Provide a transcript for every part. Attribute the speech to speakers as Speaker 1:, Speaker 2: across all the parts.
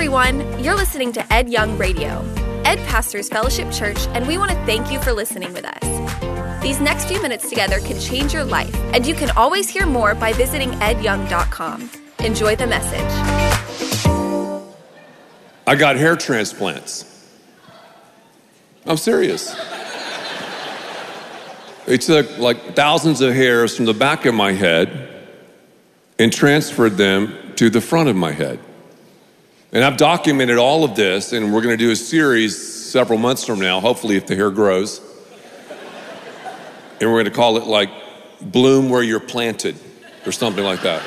Speaker 1: everyone. You're listening to Ed Young Radio. Ed pastors Fellowship Church, and we want to thank you for listening with us. These next few minutes together can change your life, and you can always hear more by visiting edyoung.com. Enjoy the message.
Speaker 2: I got hair transplants. I'm serious. They took like thousands of hairs from the back of my head and transferred them to the front of my head. And I've documented all of this, and we're going to do a series several months from now, hopefully, if the hair grows. and we're going to call it like Bloom Where You're Planted or something like that.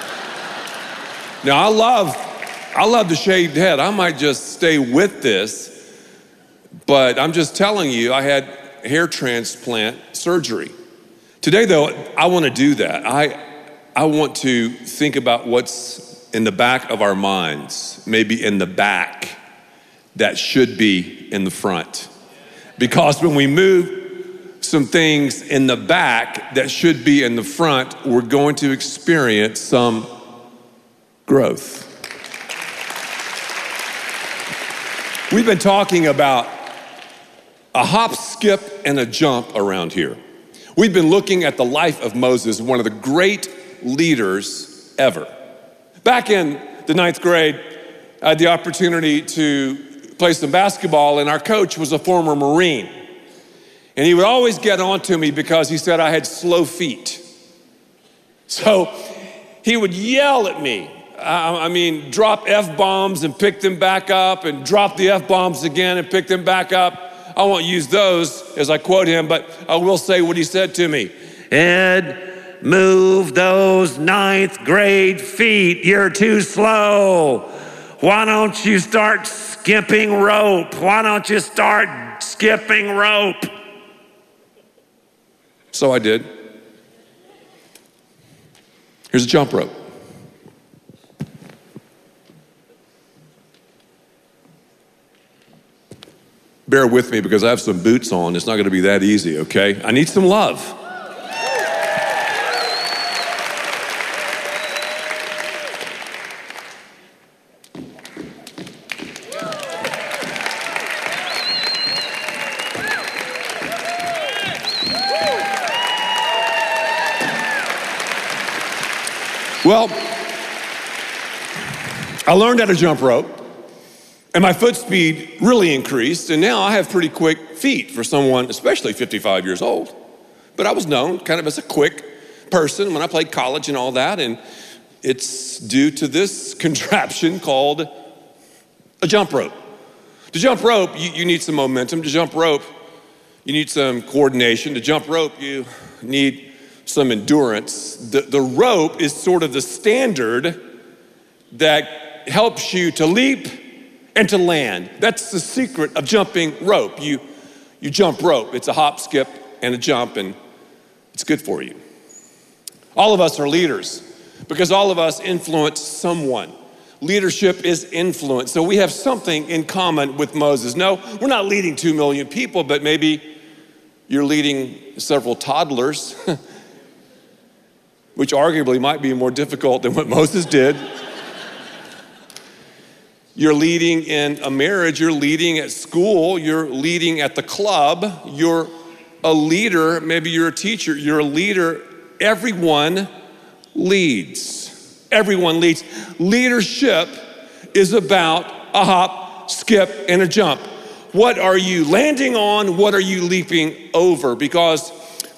Speaker 2: Now, I love, I love the shaved head. I might just stay with this, but I'm just telling you, I had hair transplant surgery. Today, though, I want to do that. I, I want to think about what's in the back of our minds, maybe in the back, that should be in the front. Because when we move some things in the back that should be in the front, we're going to experience some growth. We've been talking about a hop, skip, and a jump around here. We've been looking at the life of Moses, one of the great leaders ever. Back in the ninth grade, I had the opportunity to play some basketball, and our coach was a former Marine. And he would always get on to me because he said I had slow feet. So he would yell at me. I mean, drop F bombs and pick them back up, and drop the F bombs again and pick them back up. I won't use those as I quote him, but I will say what he said to me Ed, Move those ninth grade feet. You're too slow. Why don't you start skipping rope? Why don't you start skipping rope? So I did. Here's a jump rope. Bear with me because I have some boots on. It's not going to be that easy, okay? I need some love. Well, I learned how to jump rope, and my foot speed really increased, and now I have pretty quick feet for someone, especially 55 years old. But I was known kind of as a quick person when I played college and all that, and it's due to this contraption called a jump rope. To jump rope, you, you need some momentum. To jump rope, you need some coordination. To jump rope, you need some endurance. The, the rope is sort of the standard that helps you to leap and to land. That's the secret of jumping rope. You, you jump rope, it's a hop, skip, and a jump, and it's good for you. All of us are leaders because all of us influence someone. Leadership is influence. So we have something in common with Moses. No, we're not leading two million people, but maybe you're leading several toddlers. which arguably might be more difficult than what Moses did. You're leading in a marriage, you're leading at school, you're leading at the club, you're a leader, maybe you're a teacher, you're a leader. Everyone leads. Everyone leads. Leadership is about a hop, skip, and a jump. What are you landing on? What are you leaping over? Because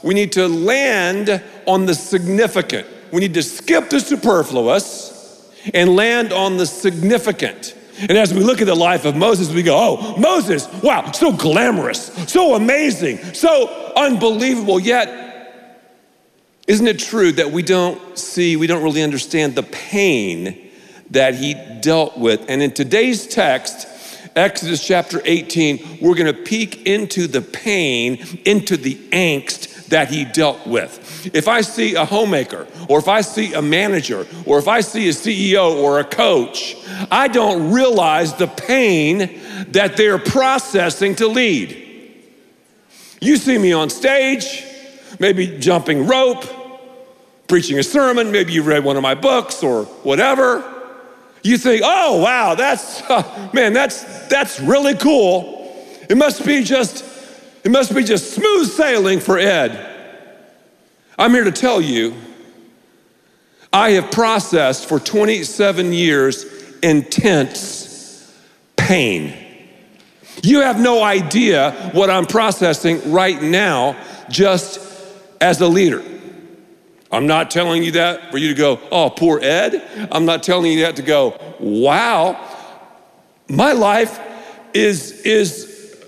Speaker 2: we need to land on the significant. We need to skip the superfluous and land on the significant. And as we look at the life of Moses, we go, oh, Moses, wow, so glamorous, so amazing, so unbelievable. Yet, isn't it true that we don't see, we don't really understand the pain that he dealt with? And in today's text, Exodus chapter 18, we're gonna peek into the pain, into the angst that he dealt with. If I see a homemaker, or if I see a manager, or if I see a CEO or a coach, I don't realize the pain that they're processing to lead. You see me on stage, maybe jumping rope, preaching a sermon, maybe you read one of my books or whatever. You think, oh, wow, that's, uh, man, that's, that's really cool. It must be just, it must be just smooth sailing for Ed. I'm here to tell you, I have processed for 27 years intense pain. You have no idea what I'm processing right now just as a leader. I'm not telling you that for you to go, oh, poor Ed. I'm not telling you that to go, wow, my life is, is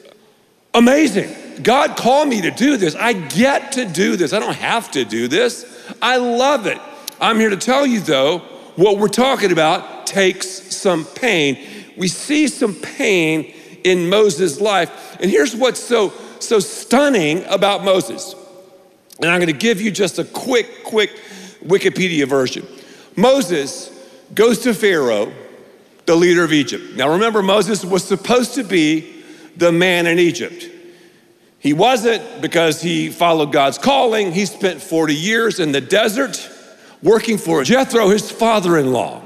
Speaker 2: amazing. God called me to do this. I get to do this. I don't have to do this. I love it. I'm here to tell you, though, what we're talking about takes some pain. We see some pain in Moses' life. And here's what's so, so stunning about Moses. And I'm going to give you just a quick, quick Wikipedia version. Moses goes to Pharaoh, the leader of Egypt. Now remember, Moses was supposed to be the man in Egypt. He wasn't because he followed God's calling. He spent 40 years in the desert working for Jethro, his father in law,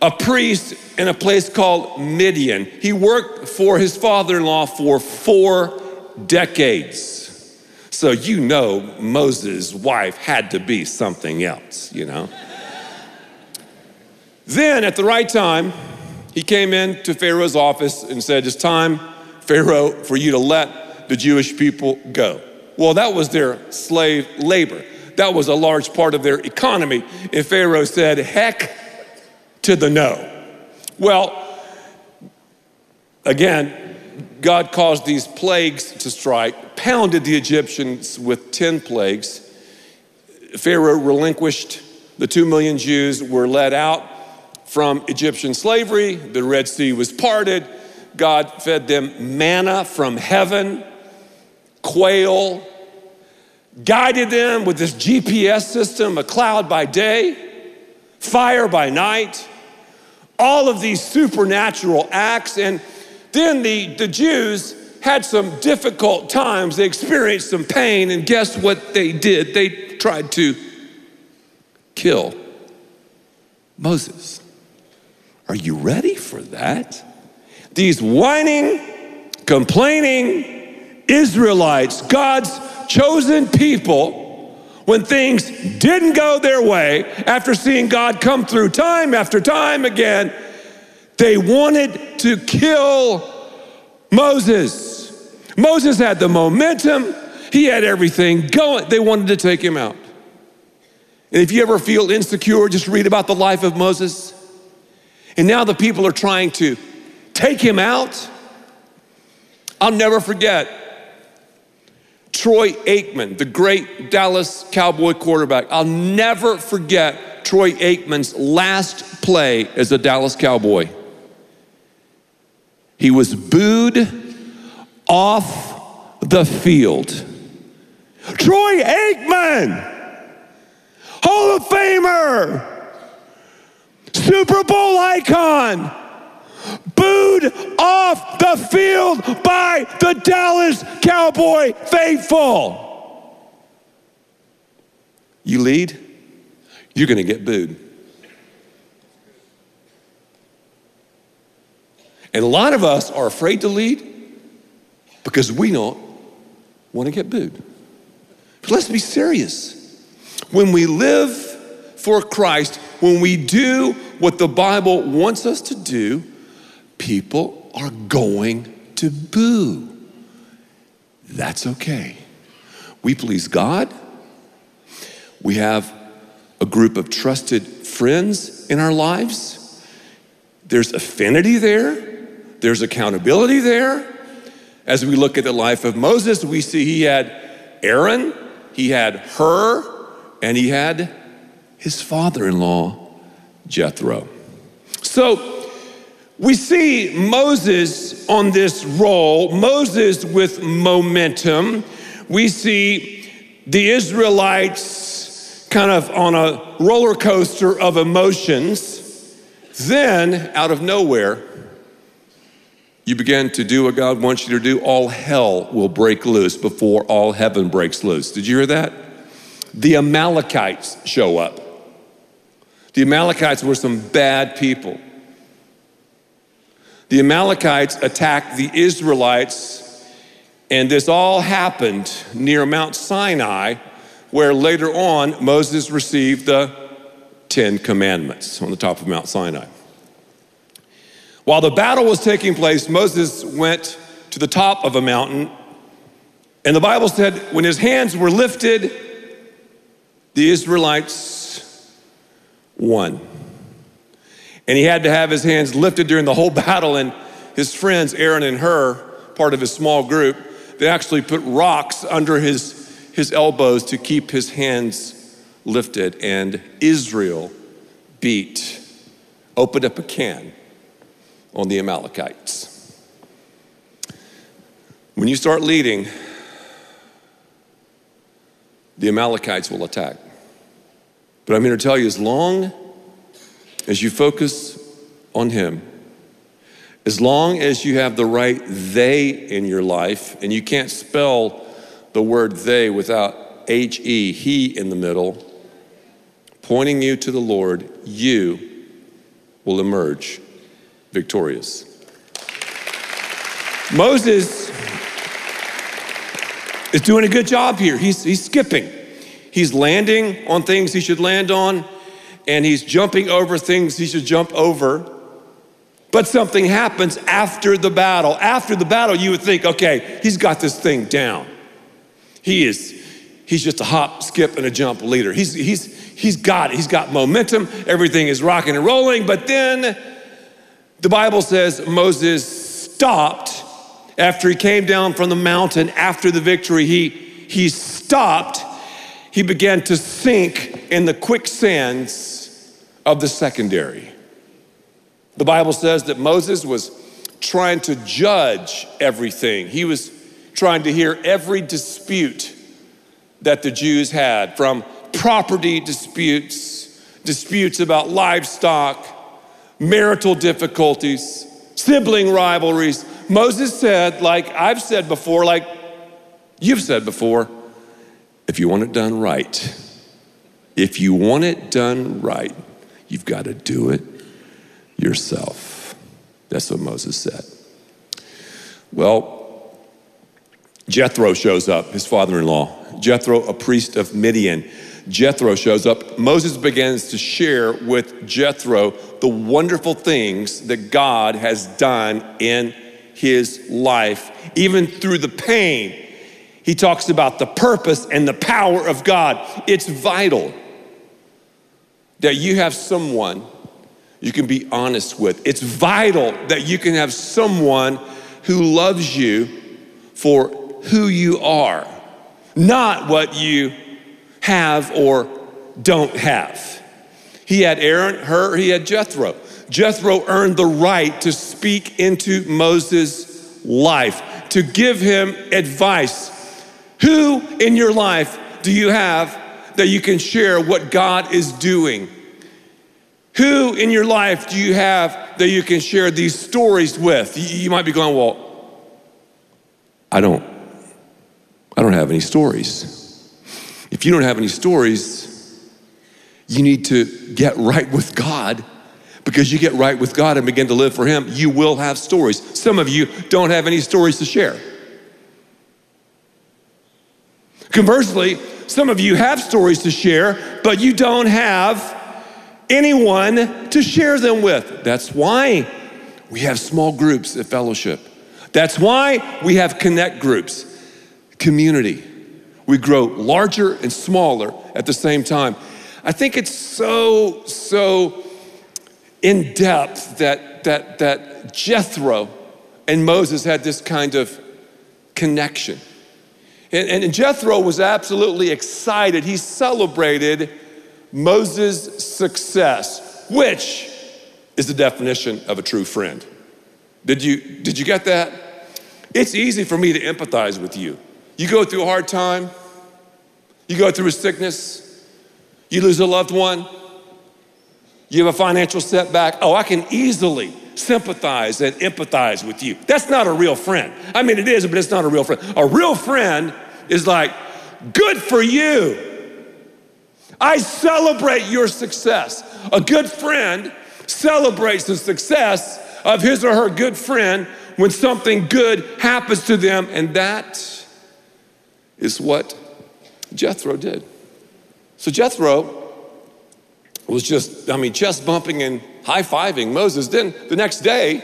Speaker 2: a priest in a place called Midian. He worked for his father in law for four decades. So you know Moses' wife had to be something else, you know. then at the right time, he came into Pharaoh's office and said, It's time, Pharaoh, for you to let the Jewish people go. Well, that was their slave labor. That was a large part of their economy. And Pharaoh said, Heck to the no. Well, again, God caused these plagues to strike, pounded the Egyptians with 10 plagues. Pharaoh relinquished the two million Jews, were led out from Egyptian slavery. The Red Sea was parted. God fed them manna from heaven, quail, guided them with this GPS system, a cloud by day, fire by night, all of these supernatural acts. And then the, the Jews had some difficult times. They experienced some pain, and guess what they did? They tried to kill Moses. Are you ready for that? These whining, complaining Israelites, God's chosen people, when things didn't go their way, after seeing God come through time after time again, they wanted to kill Moses. Moses had the momentum, he had everything going. They wanted to take him out. And if you ever feel insecure, just read about the life of Moses. And now the people are trying to take him out. I'll never forget Troy Aikman, the great Dallas Cowboy quarterback. I'll never forget Troy Aikman's last play as a Dallas Cowboy. He was booed off the field. Troy Aikman, Hall of Famer, Super Bowl icon, booed off the field by the Dallas Cowboy faithful. You lead, you're going to get booed. And a lot of us are afraid to lead because we don't want to get booed. But let's be serious. When we live for Christ, when we do what the Bible wants us to do, people are going to boo. That's okay. We please God. We have a group of trusted friends in our lives. There's affinity there. There's accountability there. As we look at the life of Moses, we see he had Aaron, he had Hur, and he had his father in law, Jethro. So we see Moses on this roll, Moses with momentum. We see the Israelites kind of on a roller coaster of emotions. Then, out of nowhere, you begin to do what God wants you to do, all hell will break loose before all heaven breaks loose. Did you hear that? The Amalekites show up. The Amalekites were some bad people. The Amalekites attacked the Israelites, and this all happened near Mount Sinai, where later on Moses received the Ten Commandments on the top of Mount Sinai. While the battle was taking place, Moses went to the top of a mountain, and the Bible said when his hands were lifted, the Israelites won. And he had to have his hands lifted during the whole battle. And his friends, Aaron and Hur, part of his small group, they actually put rocks under his, his elbows to keep his hands lifted. And Israel beat, opened up a can on the Amalekites. When you start leading, the Amalekites will attack. But I'm here to tell you as long as you focus on Him, as long as you have the right they in your life, and you can't spell the word they without H E, He in the middle, pointing you to the Lord, you will emerge victorious. Moses is doing a good job here. He's, he's skipping, he's landing on things he should land on and he's jumping over things he should jump over. But something happens after the battle. After the battle, you would think, okay, he's got this thing down. He is, he's just a hop, skip, and a jump leader. He's, he's, he's got it. He's got momentum. Everything is rocking and rolling. But then the Bible says Moses stopped after he came down from the mountain after the victory. He, he stopped. He began to sink in the quicksands of the secondary. The Bible says that Moses was trying to judge everything. He was trying to hear every dispute that the Jews had, from property disputes, disputes about livestock, marital difficulties, sibling rivalries. Moses said, like I've said before, like you've said before, if you want it done right, if you want it done right, You've got to do it yourself. That's what Moses said. Well, Jethro shows up, his father in law. Jethro, a priest of Midian. Jethro shows up. Moses begins to share with Jethro the wonderful things that God has done in his life, even through the pain. He talks about the purpose and the power of God. It's vital that you have someone you can be honest with. It's vital that you can have someone who loves you for who you are, not what you have or don't have. He had Aaron, Hur, he had Jethro. Jethro earned the right to speak into Moses' life, to give him advice. Who in your life do you have that you can share what God is doing? Who in your life do you have that you can share these stories with? You might be going, well, I don't, I don't have any stories. If you don't have any stories, you need to get right with God because you get right with God and begin to live for Him, you will have stories. Some of you don't have any stories to share. Conversely, some of you have stories to share, but you don't have anyone to share them with. That's why we have small groups at fellowship. That's why we have connect groups, community. We grow larger and smaller at the same time. I think it's so, so in depth that, that, that Jethro and Moses had this kind of connection. And, and Jethro was absolutely excited. He celebrated Moses' success, which is the definition of a true friend. Did you, did you get that? It's easy for me to empathize with you. You go through a hard time, you go through a sickness, you lose a loved one, you have a financial setback. Oh, I can easily sympathize and empathize with you. That's not a real friend. I mean, it is, but it's not a real friend. A real friend is like, good for you. I celebrate your success. A good friend celebrates the success of his or her good friend when something good happens to them. And that is what Jethro did. So Jethro was just, I mean, chest bumping and high fiving Moses. Then the next day,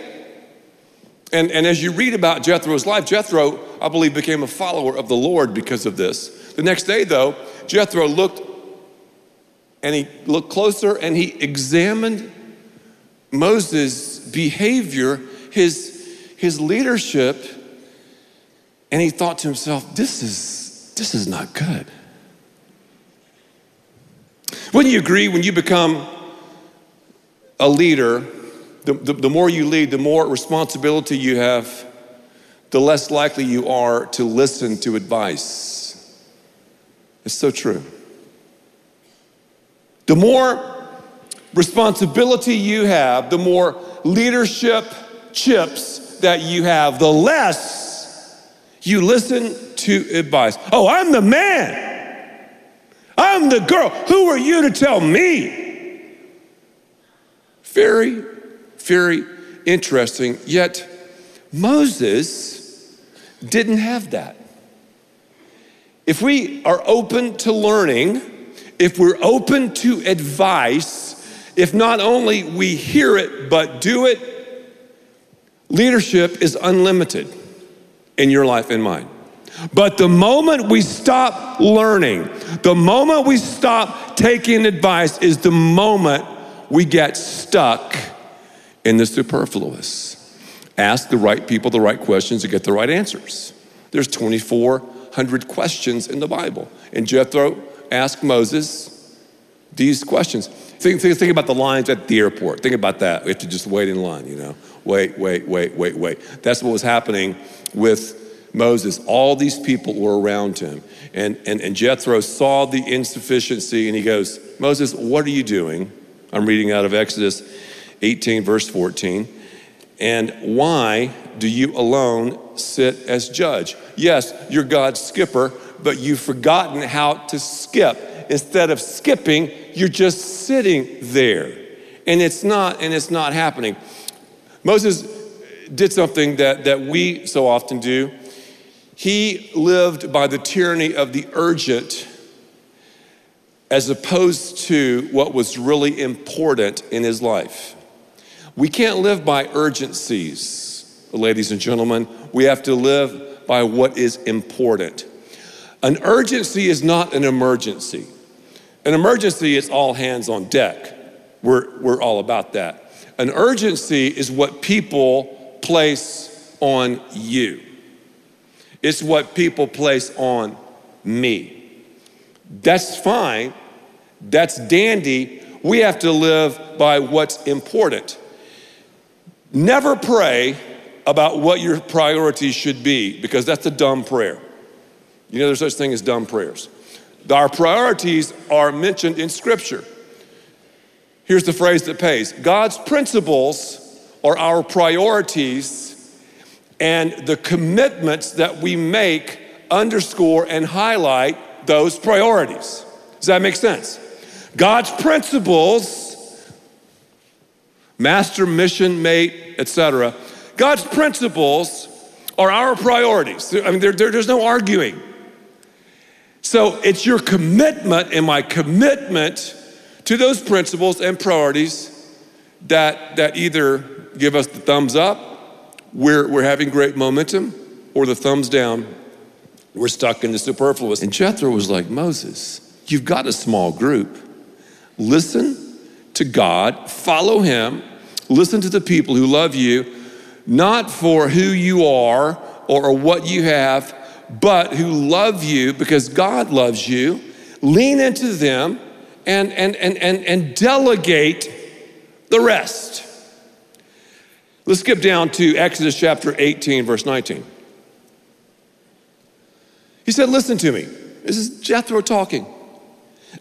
Speaker 2: and, and as you read about Jethro's life, Jethro, I believe, became a follower of the Lord because of this. The next day, though, Jethro looked and he looked closer and he examined Moses' behavior, his, his leadership, and he thought to himself, this is, this is not good. Wouldn't you agree when you become a leader, the, the, the, more you lead, the more responsibility you have, the less likely you are to listen to advice. It's so true. The more responsibility you have, the more leadership chips that you have, the less you listen to advice. Oh, I'm the man. I'm the girl. Who are you to tell me? Very, very interesting. Yet Moses didn't have that. If we are open to learning, if we're open to advice, if not only we hear it but do it, leadership is unlimited in your life and mine. But the moment we stop learning, the moment we stop taking advice, is the moment we get stuck in the superfluous. Ask the right people the right questions to get the right answers. There's 2,400 questions in the Bible. And Jethro asked Moses these questions. Think, think, think about the lines at the airport. Think about that. We have to just wait in line, you know. Wait, wait, wait, wait, wait. That's what was happening with Moses, all these people were around him. And, and, and Jethro saw the insufficiency and he goes, Moses, what are you doing? I'm reading out of Exodus 18, verse 14. And why do you alone sit as judge? Yes, you're God's skipper, but you've forgotten how to skip. Instead of skipping, you're just sitting there. And it's not, and it's not happening. Moses did something that, that we so often do he lived by the tyranny of the urgent as opposed to what was really important in his life. We can't live by urgencies, ladies and gentlemen. We have to live by what is important. An urgency is not an emergency. An emergency is all hands on deck. We're, we're all about that. An urgency is what people place on you. It's what people place on me. That's fine. That's dandy. We have to live by what's important. Never pray about what your priorities should be because that's a dumb prayer. You know, there's such thing as dumb prayers. Our priorities are mentioned in Scripture. Here's the phrase that pays God's principles are our priorities and the commitments that we make underscore and highlight those priorities. Does that make sense? God's principles, master, mission, mate, etc. God's principles are our priorities. I mean, there, there, there's no arguing. So it's your commitment and my commitment to those principles and priorities that, that either give us the thumbs up we're, we're having great momentum, or the thumbs down, we're stuck in the superfluous. And Jethro was like, Moses, you've got a small group. Listen to God, follow Him, listen to the people who love you, not for who you are or what you have, but who love you because God loves you. Lean into them and, and, and, and, and delegate the rest. Let's skip down to Exodus chapter 18, verse 19. He said, Listen to me. This is Jethro talking.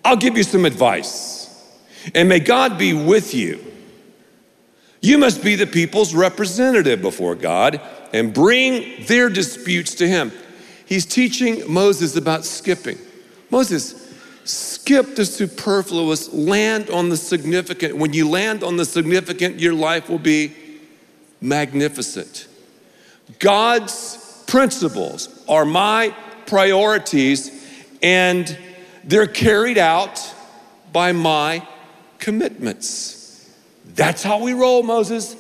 Speaker 2: I'll give you some advice, and may God be with you. You must be the people's representative before God and bring their disputes to Him. He's teaching Moses about skipping. Moses, skip the superfluous, land on the significant. When you land on the significant, your life will be magnificent. God's principles are my priorities, and they're carried out by my commitments. That's how we roll, Moses.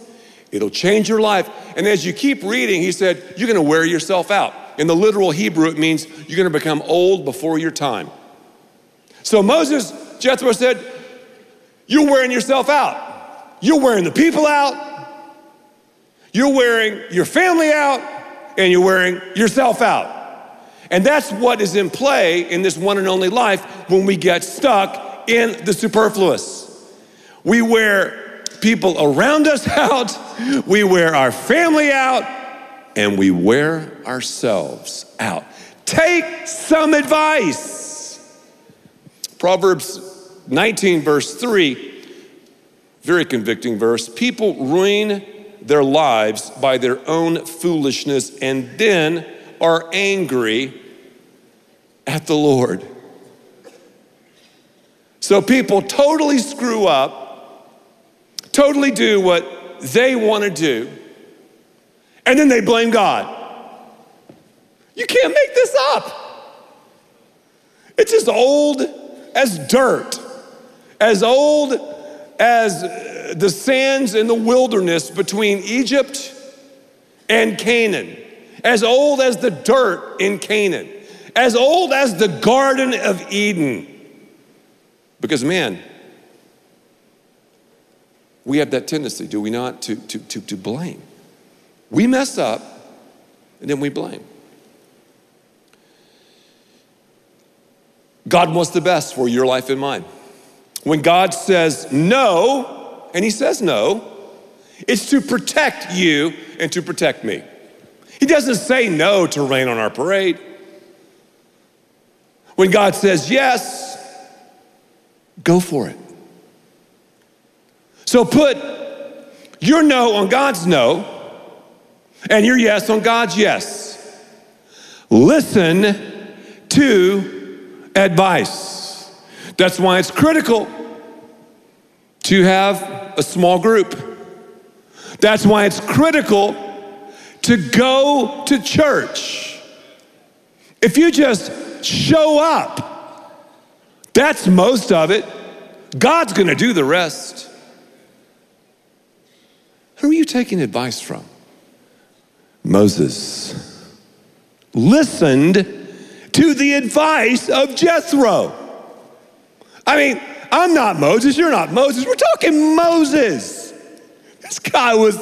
Speaker 2: It'll change your life. And as you keep reading, he said, You're gonna wear yourself out. In the literal Hebrew, it means you're gonna become old before your time. So Moses, Jethro said, You're wearing yourself out. You're wearing the people out. You're wearing your family out, and you're wearing yourself out. And that's what is in play in this one and only life when we get stuck in the superfluous. We wear people around us out, we wear our family out, and we wear ourselves out. Take some advice. Proverbs 19, verse 3, very convicting verse. People ruin their lives by their own foolishness and then are angry at the Lord. So people totally screw up, totally do what they want to do, and then they blame God. You can't make this up. It's as old as dirt, as old as the sands in the wilderness between Egypt and Canaan, as old as the dirt in Canaan, as old as the Garden of Eden. Because, man, we have that tendency, do we not, to, to, to, to blame. We mess up and then we blame. God wants the best for your life and mine. When God says no, and He says no, it's to protect you and to protect me. He doesn't say no to rain on our parade. When God says yes, go for it. So put your no on God's no and your yes on God's yes. Listen to advice. That's why it's critical to have a small group. That's why it's critical to go to church. If you just show up, that's most of it. God's gonna do the rest. Who are you taking advice from? Moses listened to the advice of Jethro. I mean, I'm not Moses, you're not Moses. We're talking Moses. This guy was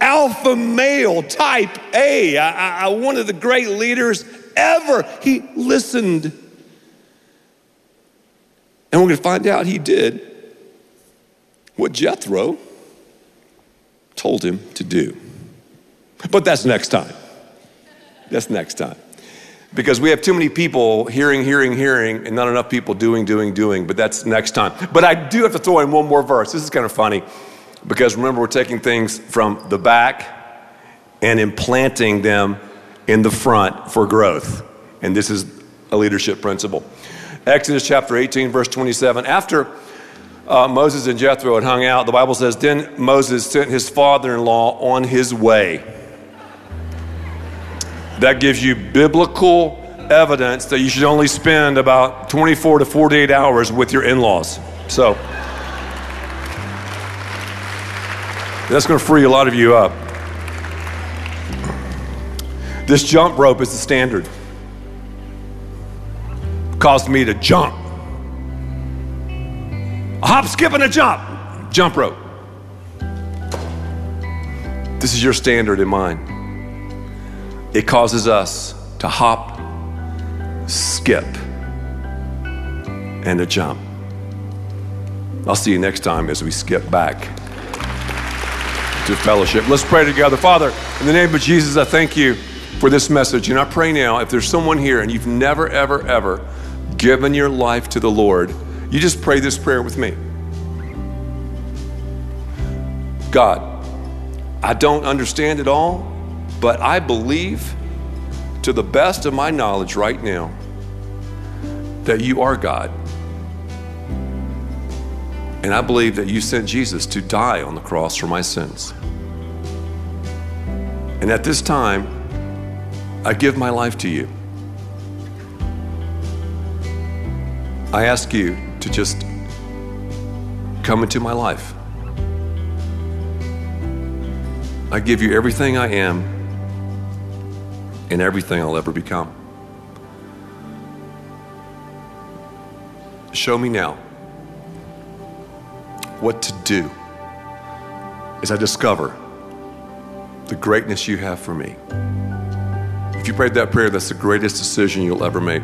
Speaker 2: alpha male, type A, I, I, one of the great leaders ever. He listened. And we're going to find out he did what Jethro told him to do. But that's next time. That's next time because we have too many people hearing, hearing, hearing, and not enough people doing, doing, doing. But that's next time. But I do have to throw in one more verse. This is kind of funny because remember, we're taking things from the back and implanting them in the front for growth. And this is a leadership principle. Exodus chapter 18, verse 27. After uh, Moses and Jethro had hung out, the Bible says, Then Moses sent his father in law on his way. That gives you biblical evidence that you should only spend about 24 to 48 hours with your in laws. So, that's going to free a lot of you up. This jump rope is the standard. Caused me to jump. A hop, skip, and a jump. Jump rope. This is your standard in mind it causes us to hop, skip, and to jump. I'll see you next time as we skip back to fellowship. Let's pray together. Father, in the name of Jesus, I thank you for this message. And I pray now, if there's someone here and you've never, ever, ever given your life to the Lord, you just pray this prayer with me. God, I don't understand it all. But I believe, to the best of my knowledge right now, that you are God. And I believe that you sent Jesus to die on the cross for my sins. And at this time, I give my life to you. I ask you to just come into my life. I give you everything I am and everything I'll ever become. Show me now what to do as I discover the greatness you have for me. If you prayed that prayer, that's the greatest decision you'll ever make.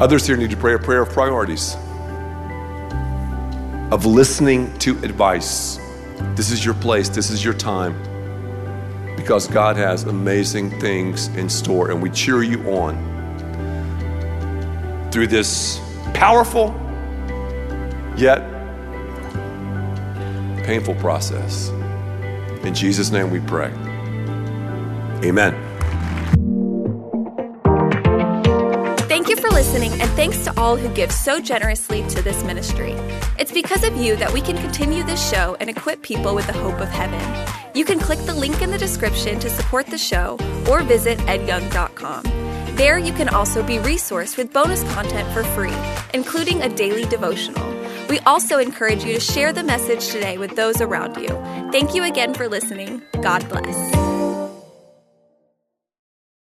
Speaker 2: Others here need to pray a prayer of priorities, of listening to advice. This is your place, this is your time, because God has amazing things in store, and we cheer you on through this powerful yet painful process. In Jesus' name we pray. Amen.
Speaker 1: Thank you for listening, and thanks to all who give so generously to this ministry. It's because of you that we can continue this show and equip people with the hope of heaven. You can click the link in the description to support the show or visit edyoung.com. There, you can also be resourced with bonus content for free, including a daily devotional. We also encourage you to share the message today with those around you. Thank you again for listening. God bless.